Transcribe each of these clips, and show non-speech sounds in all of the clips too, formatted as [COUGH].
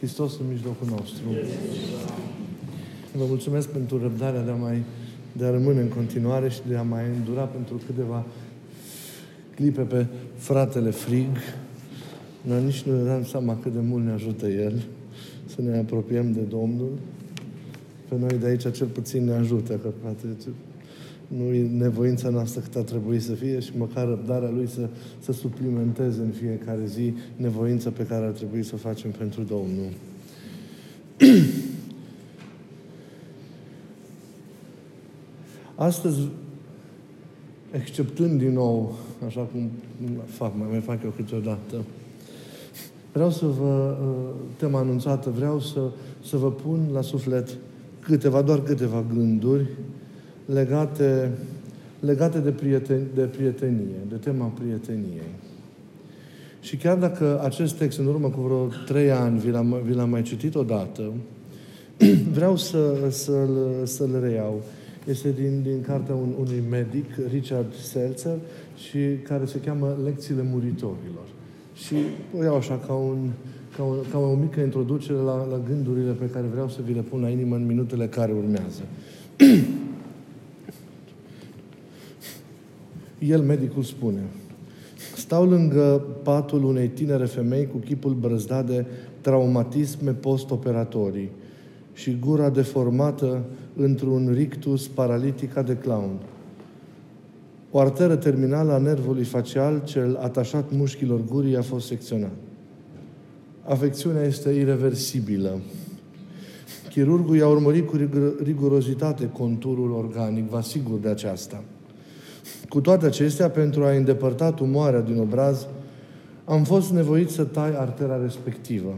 Hristos în mijlocul nostru. Vă mulțumesc pentru răbdarea de a mai de a rămâne în continuare și de a mai îndura pentru câteva clipe pe fratele Frig. Dar nici nu ne dăm seama cât de mult ne ajută El să ne apropiem de Domnul. Pe noi de aici cel puțin ne ajută, că poate nu e nevoința noastră cât a trebuit să fie și măcar răbdarea Lui să, să suplimenteze în fiecare zi nevoința pe care ar trebui să o facem pentru Domnul. Astăzi, exceptând din nou, așa cum fac, mai, mai fac eu câteodată, vreau să vă, uh, tema anunțată, vreau să, să vă pun la suflet câteva, doar câteva gânduri legate, legate de, prieten, de prietenie, de tema prieteniei. Și chiar dacă acest text în urmă cu vreo trei ani vi l-am, vi l-am mai citit odată, [CLEARS THROAT] vreau să, să-l, să-l reiau. Este din, din cartea un, unui medic, Richard Seltzer, și care se cheamă Lecțiile muritorilor. Și o iau așa ca, un, ca, o, ca o mică introducere la, la gândurile pe care vreau să vi le pun la inimă în minutele care urmează. [CLEARS THROAT] El, medicul, spune Stau lângă patul unei tinere femei cu chipul brăzdat de traumatisme post-operatorii și gura deformată într-un rictus paralitica de clown. O arteră terminală a nervului facial, cel atașat mușchilor gurii, a fost secționat. Afecțiunea este irreversibilă. Chirurgul i-a urmărit cu rigurozitate conturul organic, vă asigur de aceasta. Cu toate acestea, pentru a îndepărta tumoarea din obraz, am fost nevoit să tai artera respectivă.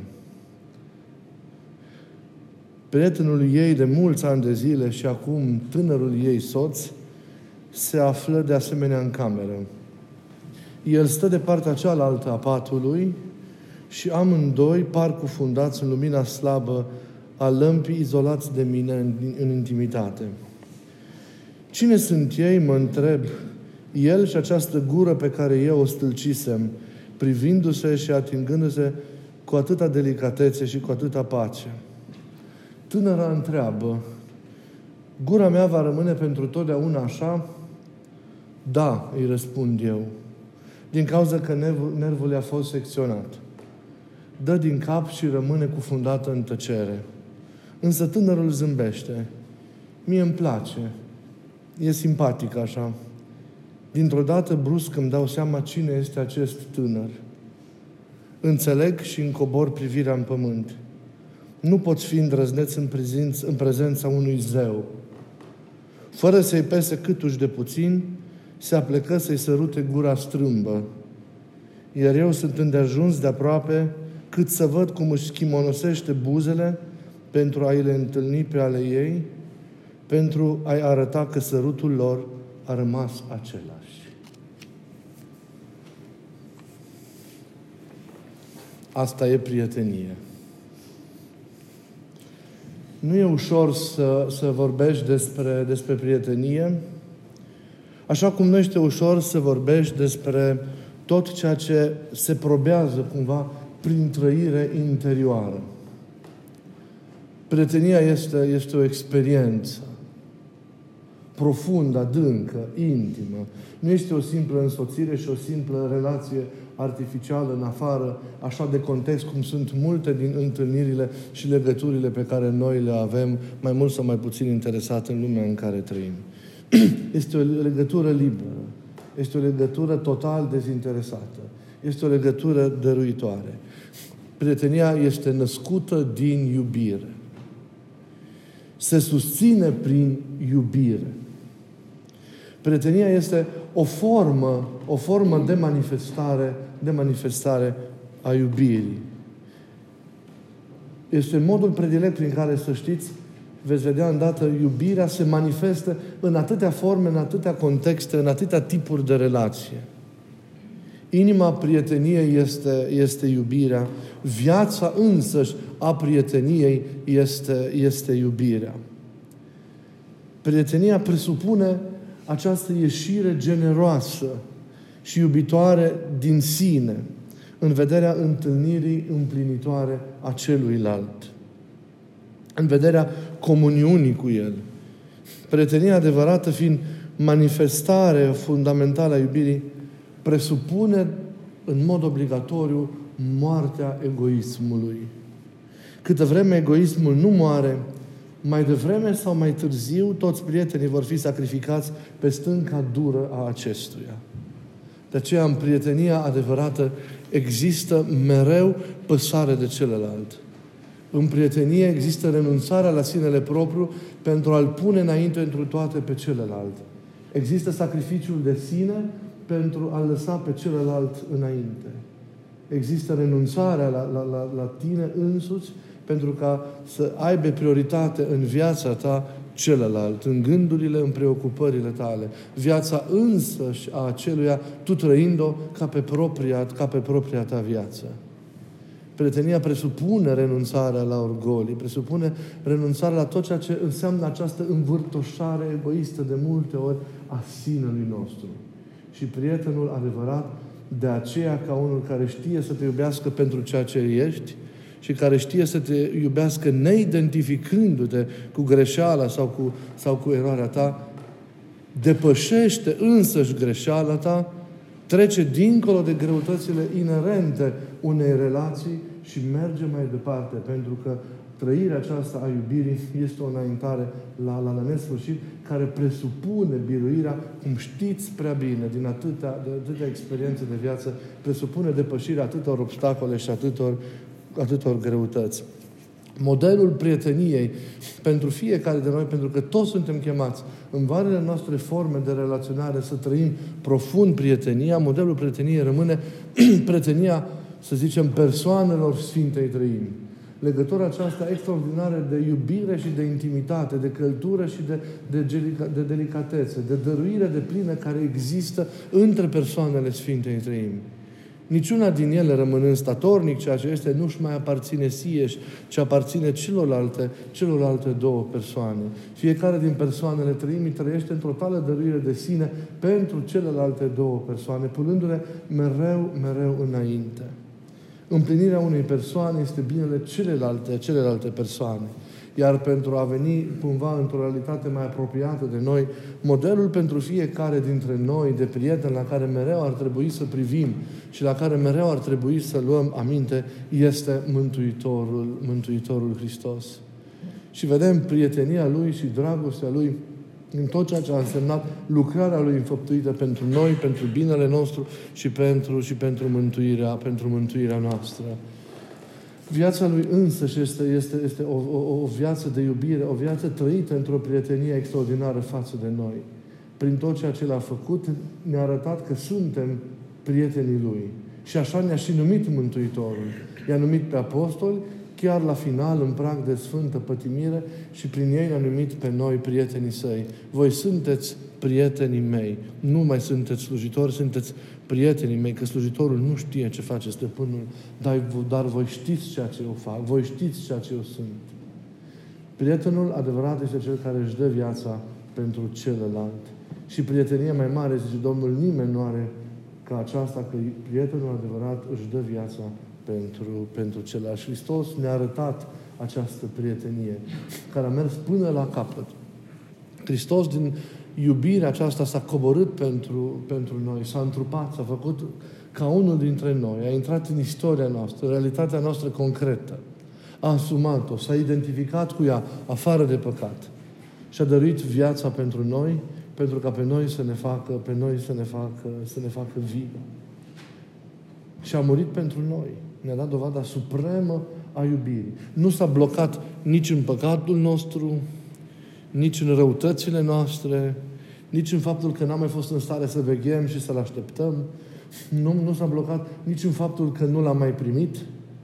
Prietenul ei de mulți ani de zile și acum tânărul ei soț se află de asemenea în cameră. El stă de partea cealaltă a patului și amândoi par cufundați în lumina slabă a lămpii izolați de mine în, în intimitate. Cine sunt ei, mă întreb, el și această gură pe care eu o stâlcisem, privindu-se și atingându-se cu atâta delicatețe și cu atâta pace. Tânăra întreabă, gura mea va rămâne pentru totdeauna așa? Da, îi răspund eu, din cauza că nervul, nervul a fost secționat. Dă din cap și rămâne cufundată în tăcere. Însă tânărul zâmbește. Mie îmi place. E simpatic așa. Dintr-o dată, brusc, îmi dau seama cine este acest tânăr. Înțeleg și încobor privirea în pământ. Nu poți fi îndrăzneț în, prezenț, în prezența unui zeu. Fără să-i pese câtuși de puțin, se aplecă să-i sărute gura strâmbă. Iar eu sunt îndeajuns de aproape cât să văd cum își schimonosește buzele pentru a-i le întâlni pe ale ei, pentru a-i arăta că sărutul lor a rămas același. Asta e prietenie. Nu e ușor să, să vorbești despre, despre prietenie, așa cum nu este ușor să vorbești despre tot ceea ce se probează cumva prin trăire interioară. Prietenia este, este o experiență profundă, adâncă, intimă. Nu este o simplă însoțire și o simplă relație artificială în afară, așa de context cum sunt multe din întâlnirile și legăturile pe care noi le avem, mai mult sau mai puțin interesate în lumea în care trăim. [CLEARS THROAT] Este o legătură liberă. Este o legătură total dezinteresată. Este o legătură dăruitoare. Prietenia este născută din iubire. Se susține prin iubire. Prietenia este o formă, o formă de manifestare, de manifestare a iubirii. Este modul predilect prin care, să știți, veți vedea îndată, iubirea se manifestă în atâtea forme, în atâtea contexte, în atâtea tipuri de relație. Inima prieteniei este, este iubirea. Viața însăși a prieteniei este, este iubirea. Prietenia presupune această ieșire generoasă și iubitoare din sine, în vederea întâlnirii împlinitoare a celuilalt, în vederea comuniunii cu El. Prietenia adevărată fiind manifestare fundamentală a iubirii, presupune în mod obligatoriu moartea egoismului. Câtă vreme egoismul nu moare, mai devreme sau mai târziu, toți prietenii vor fi sacrificați pe stânca dură a acestuia. De aceea, în prietenia adevărată, există mereu păsare de celălalt. În prietenie există renunțarea la sinele propriu pentru a-l pune înainte întru toate pe celălalt. Există sacrificiul de sine pentru a lăsa pe celălalt înainte. Există renunțarea la, la, la, la tine însuți pentru ca să aibă prioritate în viața ta celălalt, în gândurile, în preocupările tale. Viața însăși a aceluia, tu trăind-o ca pe propria, ca pe propria ta viață. Prietenia presupune renunțarea la orgolii, presupune renunțarea la tot ceea ce înseamnă această învârtoșare egoistă de multe ori a sinelui nostru. Și prietenul adevărat, de aceea ca unul care știe să te iubească pentru ceea ce ești, și care știe să te iubească neidentificându-te cu greșeala sau cu, sau cu eroarea ta, depășește însăși greșeala ta, trece dincolo de greutățile inerente unei relații și merge mai departe, pentru că trăirea aceasta a iubirii este o înaintare la, la, la nesfârșit, care presupune biruirea, cum știți prea bine, din atâtea, de atâtea experiențe de viață, presupune depășirea atâtor obstacole și atâtor atâtor greutăți. Modelul prieteniei pentru fiecare de noi, pentru că toți suntem chemați în variile noastre forme de relaționare să trăim profund prietenia, modelul prieteniei rămâne [CLEARS THROAT] prietenia, să zicem, persoanelor Sfintei Trăimi. Legătura aceasta extraordinară de iubire și de intimitate, de căltură și de, de, de delicatețe, de dăruire de plină care există între persoanele Sfintei Trăimi. Niciuna din ele rămânând statornic, ceea ce este, nu-și mai aparține sieși, ci aparține celorlalte, celorlalte două persoane. Fiecare din persoanele trăimii trăiește în totală dăruire de sine pentru celelalte două persoane, punându-le mereu, mereu înainte. Împlinirea unei persoane este binele celelalte, celelalte persoane. Iar pentru a veni cumva într-o realitate mai apropiată de noi, modelul pentru fiecare dintre noi de prieten la care mereu ar trebui să privim și la care mereu ar trebui să luăm aminte este Mântuitorul, Mântuitorul Hristos. Și vedem prietenia Lui și dragostea Lui în tot ceea ce a însemnat lucrarea Lui înfăptuită pentru noi, pentru binele nostru și pentru, și pentru, mântuirea, pentru mântuirea noastră. Viața lui însăși este, este, este o, o, o viață de iubire, o viață trăită într-o prietenie extraordinară față de noi. Prin tot ceea ce l-a făcut, ne-a arătat că suntem prietenii Lui. Și așa ne-a și numit Mântuitorul. I-a numit pe apostoli, chiar la final, în prag de sfântă pătimire, și prin ei ne-a numit pe noi prietenii săi. Voi sunteți prietenii mei. Nu mai sunteți slujitori, sunteți prietenii mei, că slujitorul nu știe ce face stăpânul, dar, dar voi știți ceea ce eu fac, voi știți ceea ce eu sunt. Prietenul adevărat este cel care își dă viața pentru celălalt. Și prietenia mai mare, zice Domnul, nimeni nu are ca aceasta, că prietenul adevărat își dă viața pentru, pentru celălalt. Și Hristos ne-a arătat această prietenie, care a mers până la capăt. Hristos, din iubirea aceasta s-a coborât pentru, pentru noi, s-a întrupat, s-a făcut ca unul dintre noi, a intrat în istoria noastră, realitatea noastră concretă, a asumat-o, s-a identificat cu ea, afară de păcat. Și a dăruit viața pentru noi, pentru ca pe noi să ne facă, pe noi să ne facă, să ne facă vii. Și a murit pentru noi. Ne-a dat dovada supremă a iubirii. Nu s-a blocat nici în păcatul nostru, nici în răutățile noastre, nici în faptul că n-am mai fost în stare să veghem și să-L așteptăm. Nu, nu s-a blocat nici în faptul că nu L-am mai primit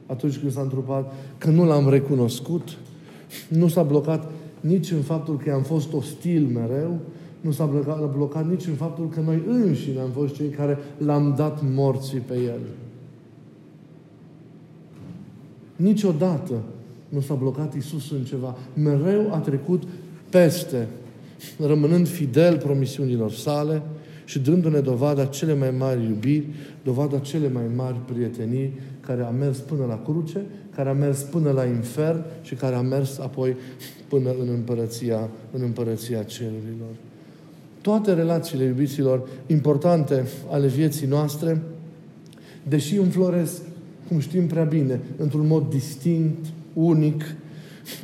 atunci când s-a întrupat, că nu L-am recunoscut. Nu s-a blocat nici în faptul că am fost ostil mereu, nu s-a blocat, blocat nici în faptul că noi înșine am fost cei care l-am dat morții pe El. Niciodată nu s-a blocat Isus în ceva. Mereu a trecut peste, rămânând fidel promisiunilor sale și dându-ne dovada cele mai mari iubiri, dovada cele mai mari prietenii, care a mers până la cruce, care a mers până la infern și care a mers apoi până în împărăția, în împărăția cerurilor. Toate relațiile iubiților importante ale vieții noastre, deși înfloresc, cum știm prea bine, într-un mod distinct, unic,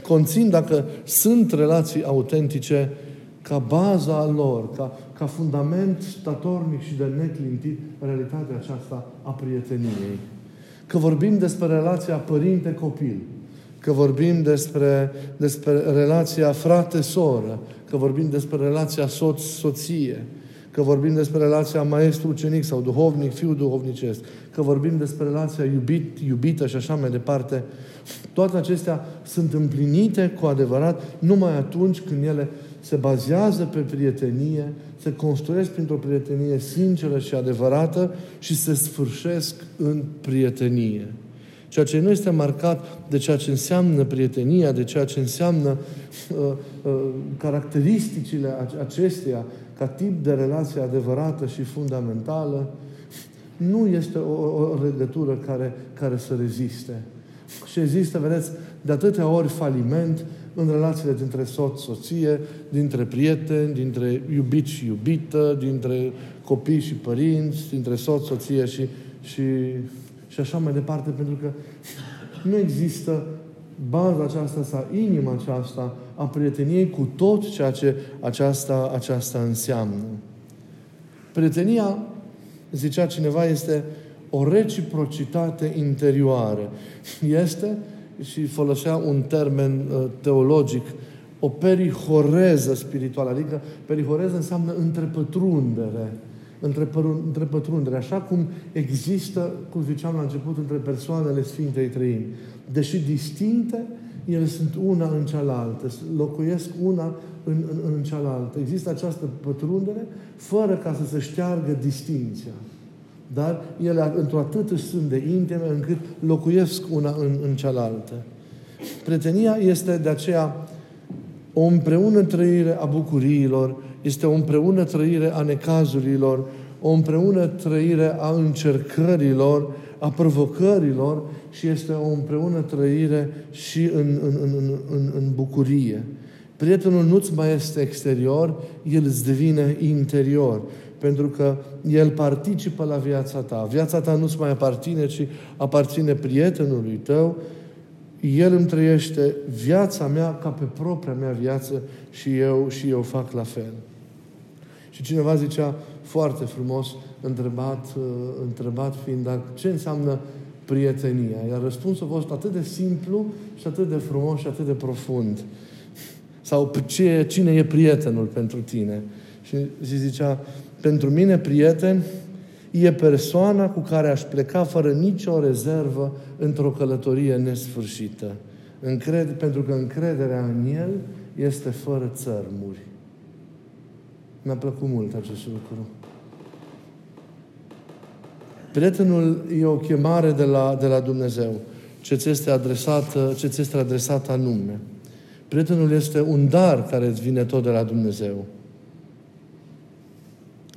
conțin, dacă sunt relații autentice, ca baza lor, ca, ca fundament statornic și de neclintit, realitatea aceasta a prieteniei. Că vorbim despre relația părinte-copil, că vorbim despre, despre relația frate-soră, că vorbim despre relația soț-soție, că vorbim despre relația maestru-ucenic sau duhovnic, fiu duhovnicesc, că vorbim despre relația iubit, iubită și așa mai departe, toate acestea sunt împlinite cu adevărat numai atunci când ele se bazează pe prietenie, se construiesc printr-o prietenie sinceră și adevărată și se sfârșesc în prietenie. Ceea ce nu este marcat de ceea ce înseamnă prietenia, de ceea ce înseamnă uh, uh, caracteristicile acesteia ca tip de relație adevărată și fundamentală, nu este o, o legătură care, care să reziste. Și există, vedeți, de atâtea ori faliment în relațiile dintre soț-soție, dintre prieteni, dintre iubit și iubită, dintre copii și părinți, dintre soț-soție și, și, și așa mai departe, pentru că nu există baza aceasta sau inima aceasta a prieteniei cu tot ceea ce aceasta, aceasta înseamnă. Prietenia, zicea cineva, este o reciprocitate interioară. Este, și folosea un termen uh, teologic, o perihoreză spirituală, adică perihoreză înseamnă întrepătrundere. Întrepătrundere, așa cum există, cum ziceam la început, între persoanele Sfintei Trăimi. Deși distincte, ele sunt una în cealaltă, locuiesc una în, în, în cealaltă. Există această pătrundere fără ca să se șteargă distinția. Dar ele într-o atât sunt de intime încât locuiesc una în, în cealaltă. Prietenia este de aceea o împreună trăire a bucuriilor, este o împreună trăire a necazurilor, o împreună trăire a încercărilor, a provocărilor și este o împreună trăire și în, în, în, în, în bucurie. Prietenul nu-ți mai este exterior, el îți devine interior pentru că El participă la viața ta. Viața ta nu-ți mai aparține, ci aparține prietenului tău. El îmi trăiește viața mea ca pe propria mea viață și eu, și eu fac la fel. Și cineva zicea foarte frumos, întrebat, uh, întrebat fiind, dar ce înseamnă prietenia? Iar răspunsul a fost atât de simplu și atât de frumos și atât de profund. Sau ce, cine e prietenul pentru tine? Și zicea, pentru mine, prieten, e persoana cu care aș pleca fără nicio rezervă într-o călătorie nesfârșită. Încred, pentru că încrederea în El este fără țărmuri. Mi-a plăcut mult acest lucru. Prietenul e o chemare de la, de la Dumnezeu. Ce ți este adresat, ce ți este adresat anume. Prietenul este un dar care îți vine tot de la Dumnezeu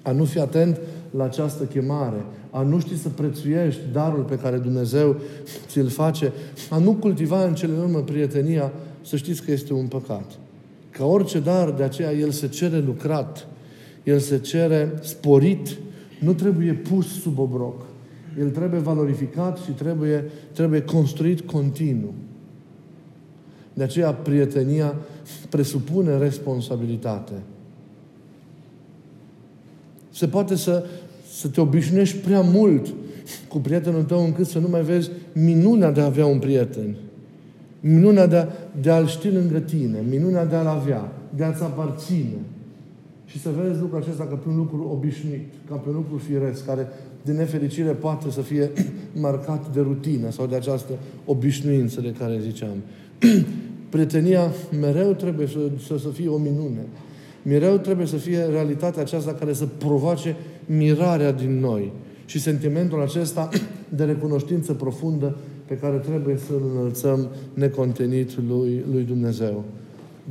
a nu fi atent la această chemare, a nu ști să prețuiești darul pe care Dumnezeu ți-l face, a nu cultiva în cele urmă prietenia, să știți că este un păcat. Ca orice dar, de aceea el se cere lucrat, el se cere sporit, nu trebuie pus sub obroc. El trebuie valorificat și trebuie, trebuie construit continuu. De aceea prietenia presupune responsabilitate. Se poate să, să te obișnuiești prea mult cu prietenul tău încât să nu mai vezi minunea de a avea un prieten. Minunea de, a, de a-l ști lângă tine, minunea de a-l avea, de a-ți aparține. Și să vezi lucrul acesta ca pe un lucru obișnuit, ca pe un lucru firesc, care din nefericire poate să fie [CLEARS THROAT] marcat de rutină sau de această obișnuință de care ziceam. [CLEARS THROAT] Prietenia mereu trebuie să, să, să fie o minune. Mereu trebuie să fie realitatea aceasta care să provoace mirarea din noi și sentimentul acesta [CLEARS THROAT] de recunoștință profundă pe care trebuie să-l înălțăm necontenit lui, lui Dumnezeu.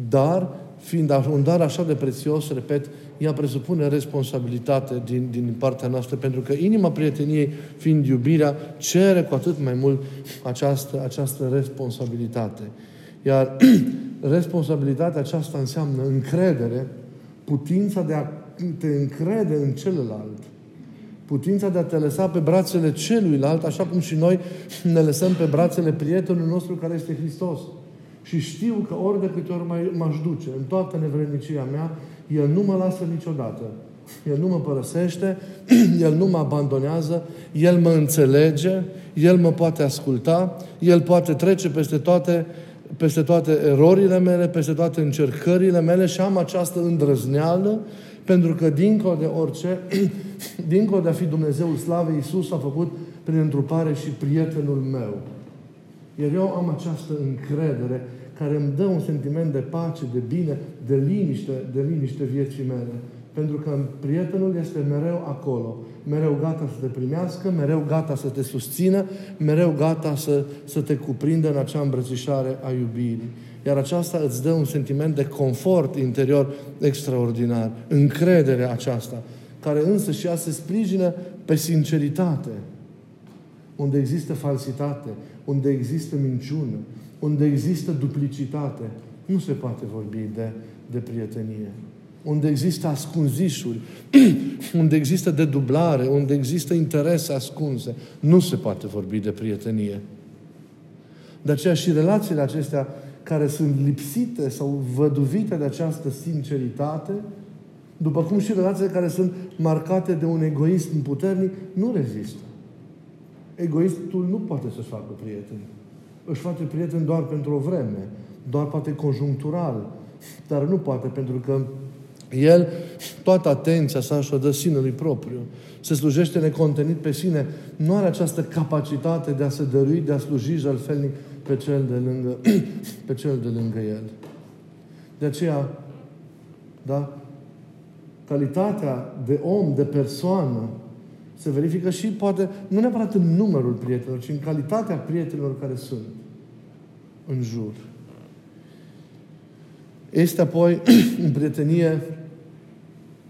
Dar, fiind un dar așa de prețios, repet, ea presupune responsabilitate din, din partea noastră, pentru că inima prieteniei, fiind iubirea, cere cu atât mai mult această, această responsabilitate. Iar [CLEARS THROAT] responsabilitatea aceasta înseamnă încredere, putința de a te încrede în celălalt, putința de a te lăsa pe brațele celuilalt, așa cum și noi ne lăsăm pe brațele prietenului nostru care este Hristos. Și știu că ori de câte ori m-aș duce, în toată nevrednicia mea, El nu mă lasă niciodată. El nu mă părăsește, [CLEARS THROAT] El nu mă abandonează, El mă înțelege, El mă poate asculta, El poate trece peste toate, peste toate erorile mele, peste toate încercările mele și am această îndrăzneală, pentru că dincolo de orice, [CLEARS THROAT] dincolo de a fi Dumnezeul Slavei, Iisus a făcut prin întrupare și prietenul meu. Iar eu am această încredere care îmi dă un sentiment de pace, de bine, de liniște, de liniște vieții mele. Pentru că prietenul este mereu acolo, mereu gata să te primească, mereu gata să te susțină, mereu gata să, să te cuprindă în acea îmbrățișare a iubirii. Iar aceasta îți dă un sentiment de confort interior extraordinar. Încrederea aceasta, care însă și ea se sprijină pe sinceritate. Unde există falsitate, unde există minciună, unde există duplicitate, nu se poate vorbi de, de prietenie. Unde există ascunzișuri, [CLEARS THROAT] unde există dedublare, unde există interese ascunse, nu se poate vorbi de prietenie. De aceea și relațiile acestea care sunt lipsite sau văduvite de această sinceritate, după cum și relațiile care sunt marcate de un egoism puternic, nu rezistă. Egoistul nu poate să-și facă prieteni își face prieten doar pentru o vreme, doar poate conjunctural, dar nu poate pentru că el toată atenția sa și-o dă sinelui propriu. Se slujește necontenit pe sine. Nu are această capacitate de a se dărui, de a sluji jalfelnic pe cel de lângă, [CLEARS THROAT] pe cel de lângă el. De aceea, da? Calitatea de om, de persoană, se verifică și poate, nu neapărat în numărul prietenilor, ci în calitatea prietenilor care sunt în jur. Este apoi, [CLEARS THROAT] în prietenie,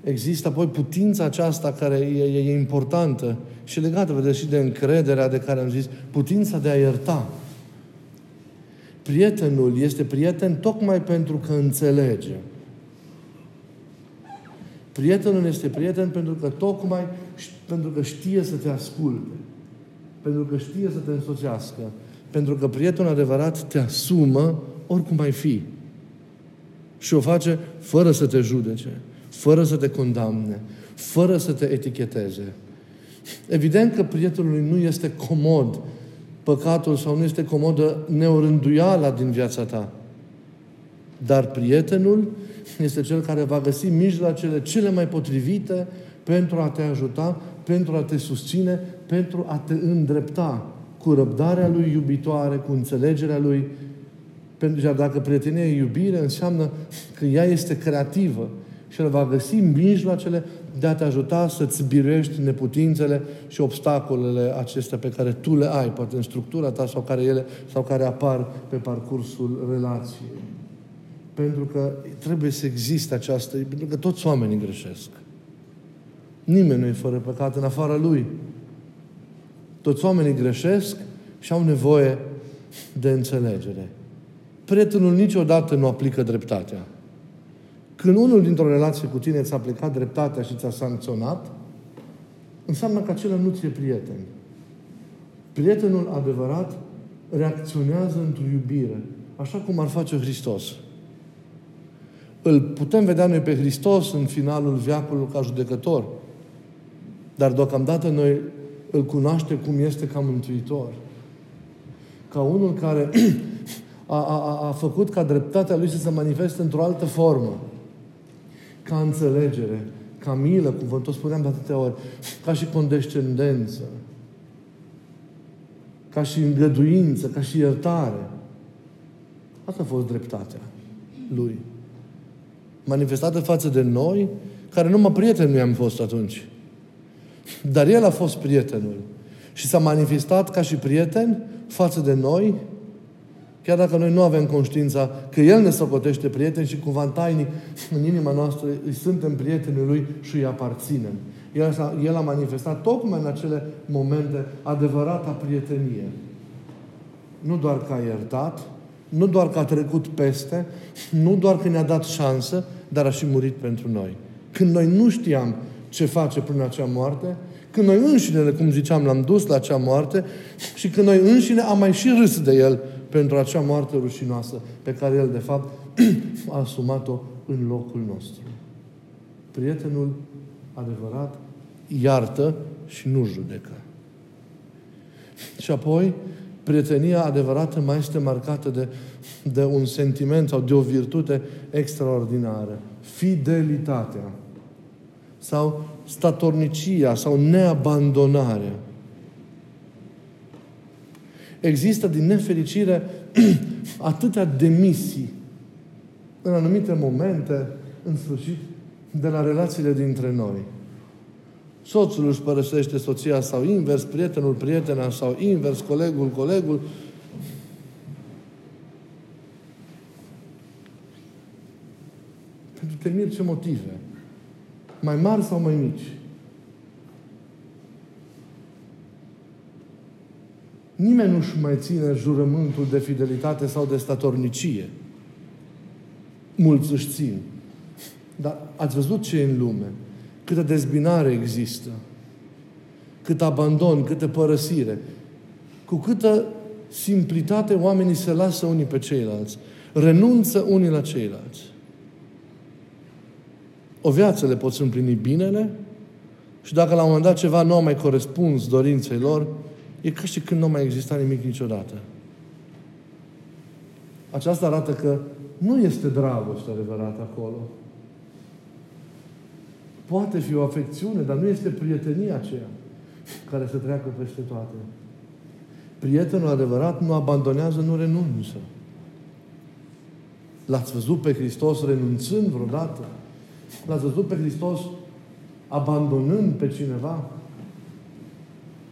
există apoi putința aceasta care e, e, e importantă și legată, vedeți, și de încrederea de care am zis, putința de a ierta. Prietenul este prieten tocmai pentru că înțelege. Prietenul este prieten pentru că tocmai pentru că știe să te asculte. Pentru că știe să te însoțească. Pentru că prietenul adevărat te asumă oricum ai fi. Și o face fără să te judece, fără să te condamne, fără să te eticheteze. Evident că prietenului nu este comod păcatul sau nu este comodă neorânduiala din viața ta. Dar prietenul este cel care va găsi mijloacele cele mai potrivite pentru a te ajuta, pentru a te susține, pentru a te îndrepta cu răbdarea lui iubitoare, cu înțelegerea lui. Pentru că dacă prietenia e iubire, înseamnă că ea este creativă și el va găsi mijloacele de a te ajuta să-ți biruiești neputințele și obstacolele acestea pe care tu le ai, poate în structura ta sau care, ele, sau care apar pe parcursul relației. Pentru că trebuie să existe această... Pentru că toți oamenii greșesc. Nimeni nu e fără păcat în afara Lui. Toți oamenii greșesc și au nevoie de înțelegere. Prietenul niciodată nu aplică dreptatea. Când unul dintr-o relație cu tine ți-a aplicat dreptatea și ți-a sancționat, înseamnă că acela nu ți-e prieten. Prietenul adevărat reacționează într-o iubire, așa cum ar face Hristos. Îl putem vedea noi pe Hristos în finalul viacului ca judecător, dar deocamdată noi îl cunoaște cum este ca mântuitor. Ca unul care [CLEARS THROAT] a, a, a făcut ca dreptatea lui să se manifeste într-o altă formă. Ca înțelegere, ca milă, cum vă spuneam de atâtea ori, [CLEARS THROAT] ca și condescendență, ca și îngăduință, ca și iertare. Asta a fost dreptatea lui. Manifestată față de noi, care numai prieteni nu i-am fost atunci. Dar El a fost prietenul. Și s-a manifestat ca și prieten față de noi, Chiar dacă noi nu avem conștiința că El ne socotește prieteni și cumva în tainic în inima noastră îi suntem prietenii Lui și îi aparținem. El a, El a manifestat tocmai în acele momente adevărata prietenie. Nu doar că a iertat, nu doar că a trecut peste, nu doar că ne-a dat șansă, dar a și murit pentru noi. Când noi nu știam ce face prin acea moarte, când noi înșine, cum ziceam, l-am dus la acea moarte și când noi înșine am mai și râs de El pentru acea moarte rușinoasă pe care El, de fapt, [CLEARS THROAT] a asumat-o în locul nostru. Prietenul adevărat iartă și nu judecă. Și apoi, prietenia adevărată mai este marcată de, de un sentiment sau de o virtute extraordinară. Fidelitatea. Sau statornicia sau neabandonarea. Există, din nefericire, [CLEARS THROAT] atâtea demisii în anumite momente, în sfârșit, de la relațiile dintre noi. Soțul își părăsește soția sau invers, prietenul prietena sau invers, colegul colegul. Pentru te ce motive. Mai mari sau mai mici. Nimeni nu-și mai ține jurământul de fidelitate sau de statornicie. Mulți își țin. Dar ați văzut ce e în lume? Câtă dezbinare există. Cât abandon, câtă părăsire. Cu câtă simplitate oamenii se lasă unii pe ceilalți. Renunță unii la ceilalți. O viață le poți împlini binele și dacă la un moment dat ceva nu a mai corespuns dorinței lor, e ca și când nu mai exista nimic niciodată. Aceasta arată că nu este dragoste adevărată acolo. Poate fi o afecțiune, dar nu este prietenia aceea care să treacă peste toate. Prietenul adevărat nu abandonează, nu renunță. L-ați văzut pe Hristos renunțând vreodată? L-ați văzut pe Hristos abandonând pe cineva?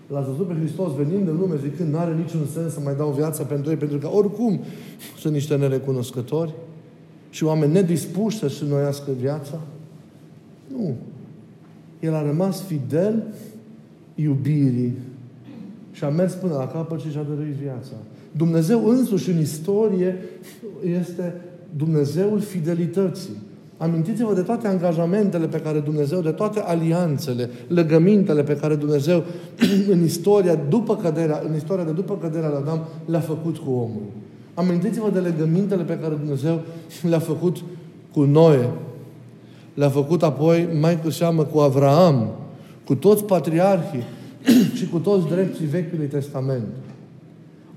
L-ați văzut pe Hristos venind în lume zicând nu are niciun sens să mai dau viața pentru ei, pentru că oricum sunt niște nerecunoscători și oameni nedispuși să-și înnoiască viața? Nu. El a rămas fidel iubirii și a mers până la capăt și și-a dăruit viața. Dumnezeu însuși în istorie este Dumnezeul fidelității. Amintiți-vă de toate angajamentele pe care Dumnezeu, de toate alianțele, legămintele pe care Dumnezeu [CLEARS THROAT] în istoria, după căderea, în istoria de după căderea lui Adam le-a făcut cu omul. Amintiți-vă de legămintele pe care Dumnezeu le-a făcut cu Noe. Le-a făcut apoi mai cu seamă cu Avraam, cu toți patriarhii [CLEARS THROAT] și cu toți drepții Vechiului Testament.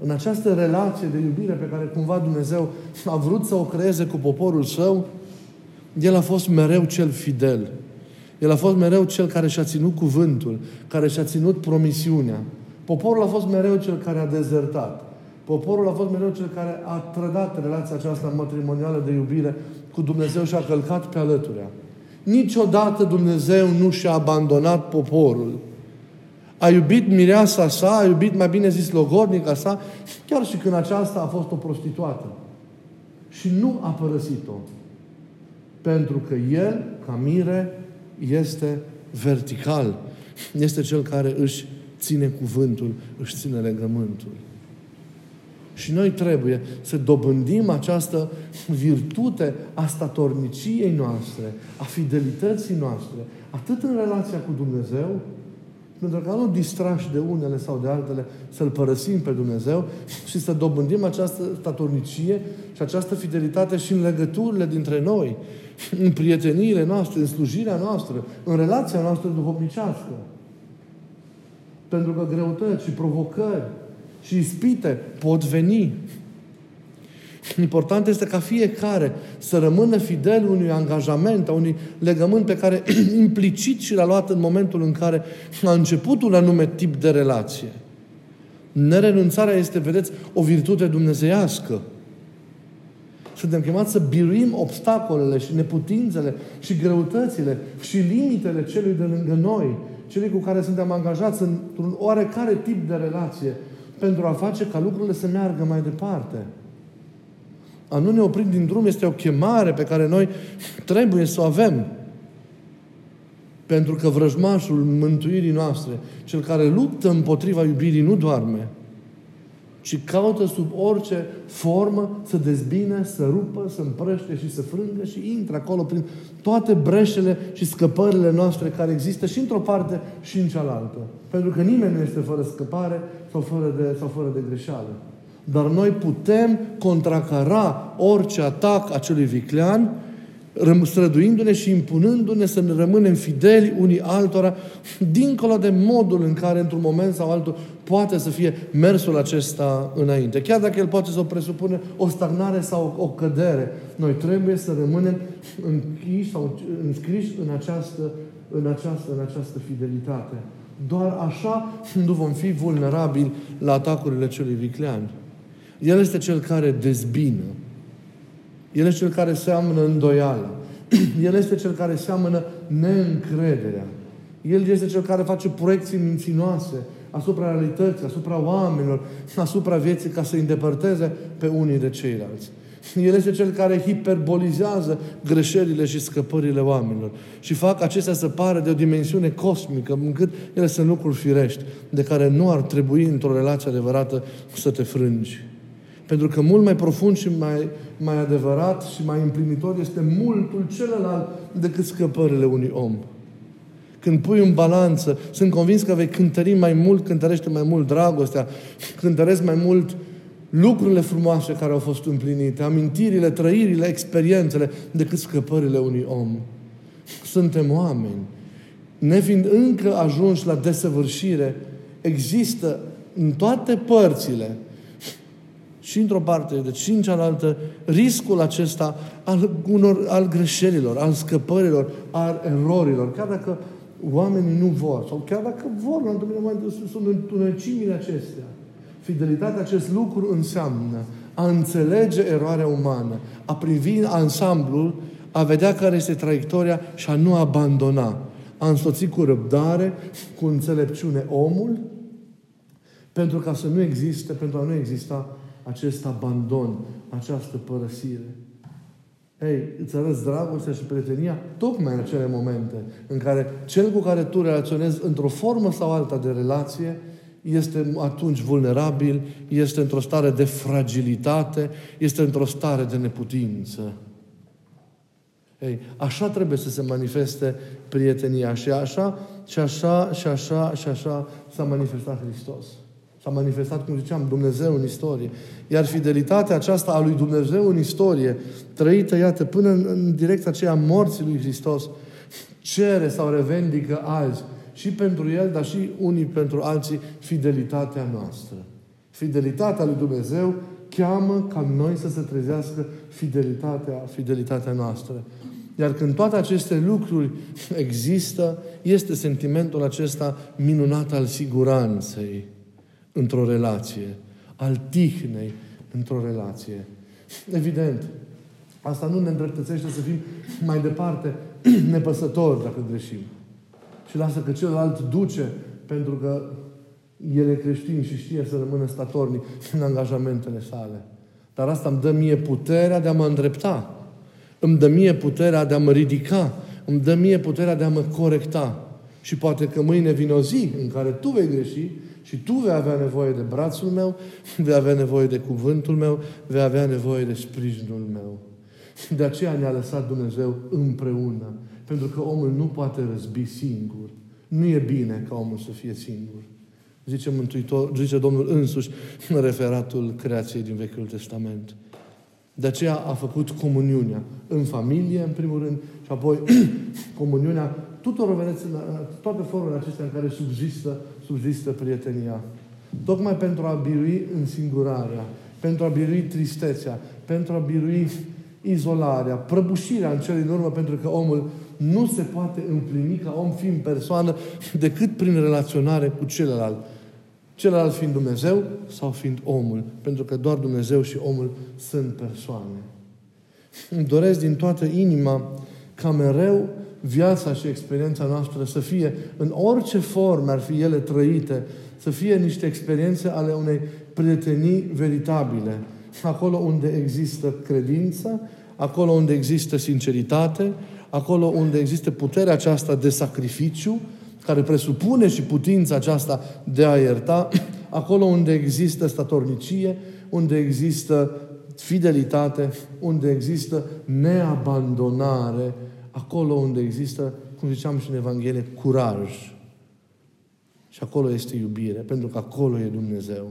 În această relație de iubire pe care cumva Dumnezeu a vrut să o creeze cu poporul său, el a fost mereu cel fidel. El a fost mereu cel care și-a ținut cuvântul, care și-a ținut promisiunea. Poporul a fost mereu cel care a dezertat. Poporul a fost mereu cel care a trădat relația aceasta matrimonială de iubire cu Dumnezeu și a călcat pe alăturea. Niciodată Dumnezeu nu și-a abandonat poporul. A iubit mireasa sa, a iubit, mai bine zis, logodnica sa, chiar și când aceasta a fost o prostituată. Și nu a părăsit-o. Pentru că El, ca mire, este vertical. Este Cel care își ține cuvântul, își ține legământul. Și noi trebuie să dobândim această virtute a statorniciei noastre, a fidelității noastre, atât în relația cu Dumnezeu, pentru că nu distrași de unele sau de altele să-L părăsim pe Dumnezeu și să dobândim această statornicie și această fidelitate și în legăturile dintre noi, în prieteniile noastre, în slujirea noastră, în relația noastră duhovnicească. Pentru că greutăți și provocări și ispite pot veni. Important este ca fiecare să rămână fidel unui angajament, a unui legământ pe care [CLEARS THROAT] implicit și l-a luat în momentul în care a început un anume tip de relație. Nerenunțarea este, vedeți, o virtute dumnezeiască. Suntem chemați să biruim obstacolele și neputințele și greutățile și limitele celui de lângă noi, celui cu care suntem angajați într-un oarecare tip de relație, pentru a face ca lucrurile să meargă mai departe. A nu ne opri din drum este o chemare pe care noi trebuie să o avem. Pentru că vrăjmașul mântuirii noastre, cel care luptă împotriva iubirii, nu doarme, ci caută sub orice formă să dezbine, să rupă, să împrăște și să frângă și intră acolo prin toate breșele și scăpările noastre care există și într-o parte și în cealaltă. Pentru că nimeni nu este fără scăpare sau fără de, sau fără de greșeală. Dar noi putem contracara orice atac acelui viclean străduindu-ne și impunându-ne să ne rămânem fideli unii altora, dincolo de modul în care, într-un moment sau altul, poate să fie mersul acesta înainte. Chiar dacă el poate să o presupune o stagnare sau o cădere, noi trebuie să rămânem închiși sau înscriși în această, în această, în această fidelitate. Doar așa nu vom fi vulnerabili la atacurile celui viclean. El este cel care dezbină. El este cel care seamănă îndoială. [CLEARS THROAT] El este cel care seamănă neîncrederea. El este cel care face proiecții minținoase asupra realității, asupra oamenilor, [LAUGHS] asupra vieții, ca să îi îndepărteze pe unii de ceilalți. El este cel care hiperbolizează greșelile și scăpările oamenilor și fac acestea să pară de o dimensiune cosmică, încât ele sunt lucruri firești, de care nu ar trebui într-o relație adevărată să te frângi. Pentru că mult mai profund și mai, mai adevărat și mai împlinitor este multul celălalt decât scăpările unui om. Când pui în balanță, sunt convins că vei cântări mai mult, cântărește mai mult dragostea, cântăresc mai mult lucrurile frumoase care au fost împlinite, amintirile, trăirile, experiențele, decât scăpările unui om. Suntem oameni. Nefiind încă ajunși la desăvârșire, există în toate părțile și într-o parte, deci și în cealaltă, riscul acesta al, unor, al greșelilor, al scăpărilor, al erorilor. Chiar dacă oamenii nu vor, sau chiar dacă vor, la întâlnirea mai sunt întunecimile acestea. Fidelitatea, acest lucru înseamnă a înțelege eroarea umană, a privi ansamblul, a vedea care este traiectoria și a nu abandona. A însoți cu răbdare, cu înțelepciune omul, pentru ca să nu existe, pentru a nu exista acest abandon, această părăsire. Ei, îți arăți dragostea și prietenia tocmai în acele momente în care cel cu care tu relaționezi într-o formă sau alta de relație este atunci vulnerabil, este într-o stare de fragilitate, este într-o stare de neputință. Ei, așa trebuie să se manifeste prietenia și așa, și așa, și așa, și așa s-a manifestat Hristos. S-a manifestat, cum ziceam, Dumnezeu în istorie. Iar fidelitatea aceasta a lui Dumnezeu în istorie, trăită, iată, până în, în direcția aceea morții lui Hristos, cere sau revendică azi și pentru El, dar și unii pentru alții, fidelitatea noastră. Fidelitatea lui Dumnezeu cheamă ca noi să se trezească fidelitatea, fidelitatea noastră. Iar când toate aceste lucruri există, este sentimentul acesta minunat al siguranței într-o relație, al tihnei într-o relație. Evident, asta nu ne îndreptățește să fim mai departe [CLEARS THROAT] nepăsători dacă greșim. Și lasă că celălalt duce pentru că el e creștin și știe să rămână statornic în angajamentele sale. Dar asta îmi dă mie puterea de a mă îndrepta. Îmi dă mie puterea de a mă ridica. Îmi dă mie puterea de a mă corecta. Și poate că mâine vine o zi în care tu vei greși și tu vei avea nevoie de brațul meu, [LAUGHS] vei avea nevoie de cuvântul meu, vei avea nevoie de sprijinul meu. De aceea ne-a lăsat Dumnezeu împreună. Pentru că omul nu poate răzbi singur. Nu e bine ca omul să fie singur. Zice, Mântuitor, zice Domnul însuși în referatul creației din Vechiul Testament. De aceea a făcut comuniunea în familie, în primul rând, și apoi [CLEARS THROAT] comuniunea tuturor, vedeți, toate formele acestea în care subzistă, subzistă prietenia. Tocmai pentru a birui însingurarea, pentru a birui tristețea, pentru a birui izolarea, prăbușirea în cele din urmă, pentru că omul nu se poate împlini ca om fiind persoană decât prin relaționare cu celălalt. Celălalt fiind Dumnezeu sau fiind omul. Pentru că doar Dumnezeu și omul sunt persoane. Îmi doresc din toată inima ca mereu viața și experiența noastră să fie, în orice formă ar fi ele trăite, să fie niște experiențe ale unei prietenii veritabile, acolo unde există credință, acolo unde există sinceritate, acolo unde există puterea aceasta de sacrificiu, care presupune și putința aceasta de a ierta, acolo unde există statornicie, unde există fidelitate, unde există neabandonare, acolo unde există, cum ziceam și în Evanghelie, curaj. Și acolo este iubire, pentru că acolo e Dumnezeu.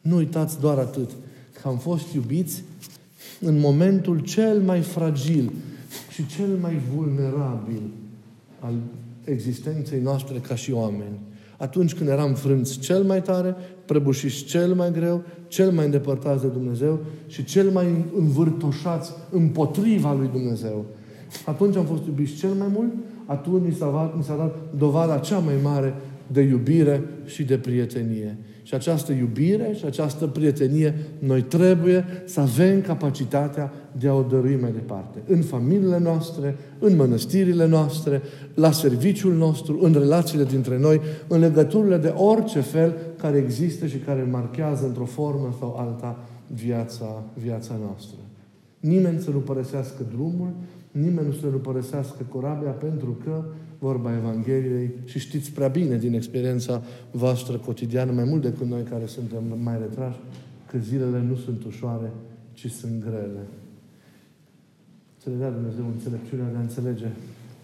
Nu uitați doar atât, că am fost iubiți în momentul cel mai fragil și cel mai vulnerabil al existenței noastre ca și oameni. Atunci când eram frânți cel mai tare, prăbușiți cel mai greu, cel mai îndepărtați de Dumnezeu și cel mai învârtoșați împotriva lui Dumnezeu. Atunci am fost iubiți cel mai mult, atunci mi s-a, dat, mi s-a dat dovada cea mai mare de iubire și de prietenie. Și această iubire și această prietenie, noi trebuie să avem capacitatea de a o dărui mai departe. În familiile noastre, în mănăstirile noastre, la serviciul nostru, în relațiile dintre noi, în legăturile de orice fel care există și care marchează într-o formă sau alta viața, viața noastră. Nimeni să nu părăsească drumul, nimeni nu să nu părăsească corabia pentru că vorba Evangheliei și știți prea bine din experiența voastră cotidiană, mai mult decât noi care suntem mai retrași, că zilele nu sunt ușoare, ci sunt grele. Să le dea Dumnezeu înțelepciunea de a înțelege,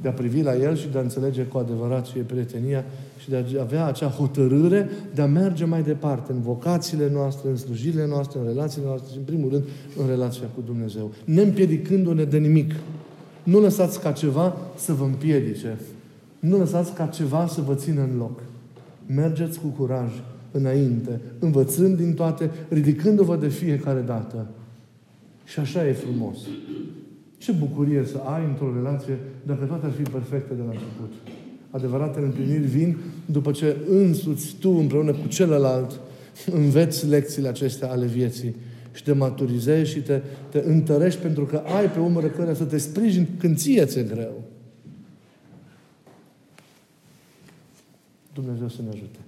de a privi la El și de a înțelege cu adevărat ce e prietenia și de a avea acea hotărâre de a merge mai departe în vocațiile noastre, în slujirile noastre, în relațiile noastre și, în primul rând, în relația cu Dumnezeu. Ne împiedicându-ne de nimic. Nu lăsați ca ceva să vă împiedice. Nu lăsați ca ceva să vă țină în loc. Mergeți cu curaj înainte, învățând din toate, ridicându-vă de fiecare dată. Și așa e frumos. Ce bucurie să ai într-o relație dacă toate ar fi perfecte de la început. Adevăratele întâlniri vin după ce însuți tu împreună cu celălalt înveți lecțiile acestea ale vieții și te maturizezi și te, te întărești pentru că ai pe umără care să te sprijini când ție ți-e greu. Dumnezeu să ne ajute.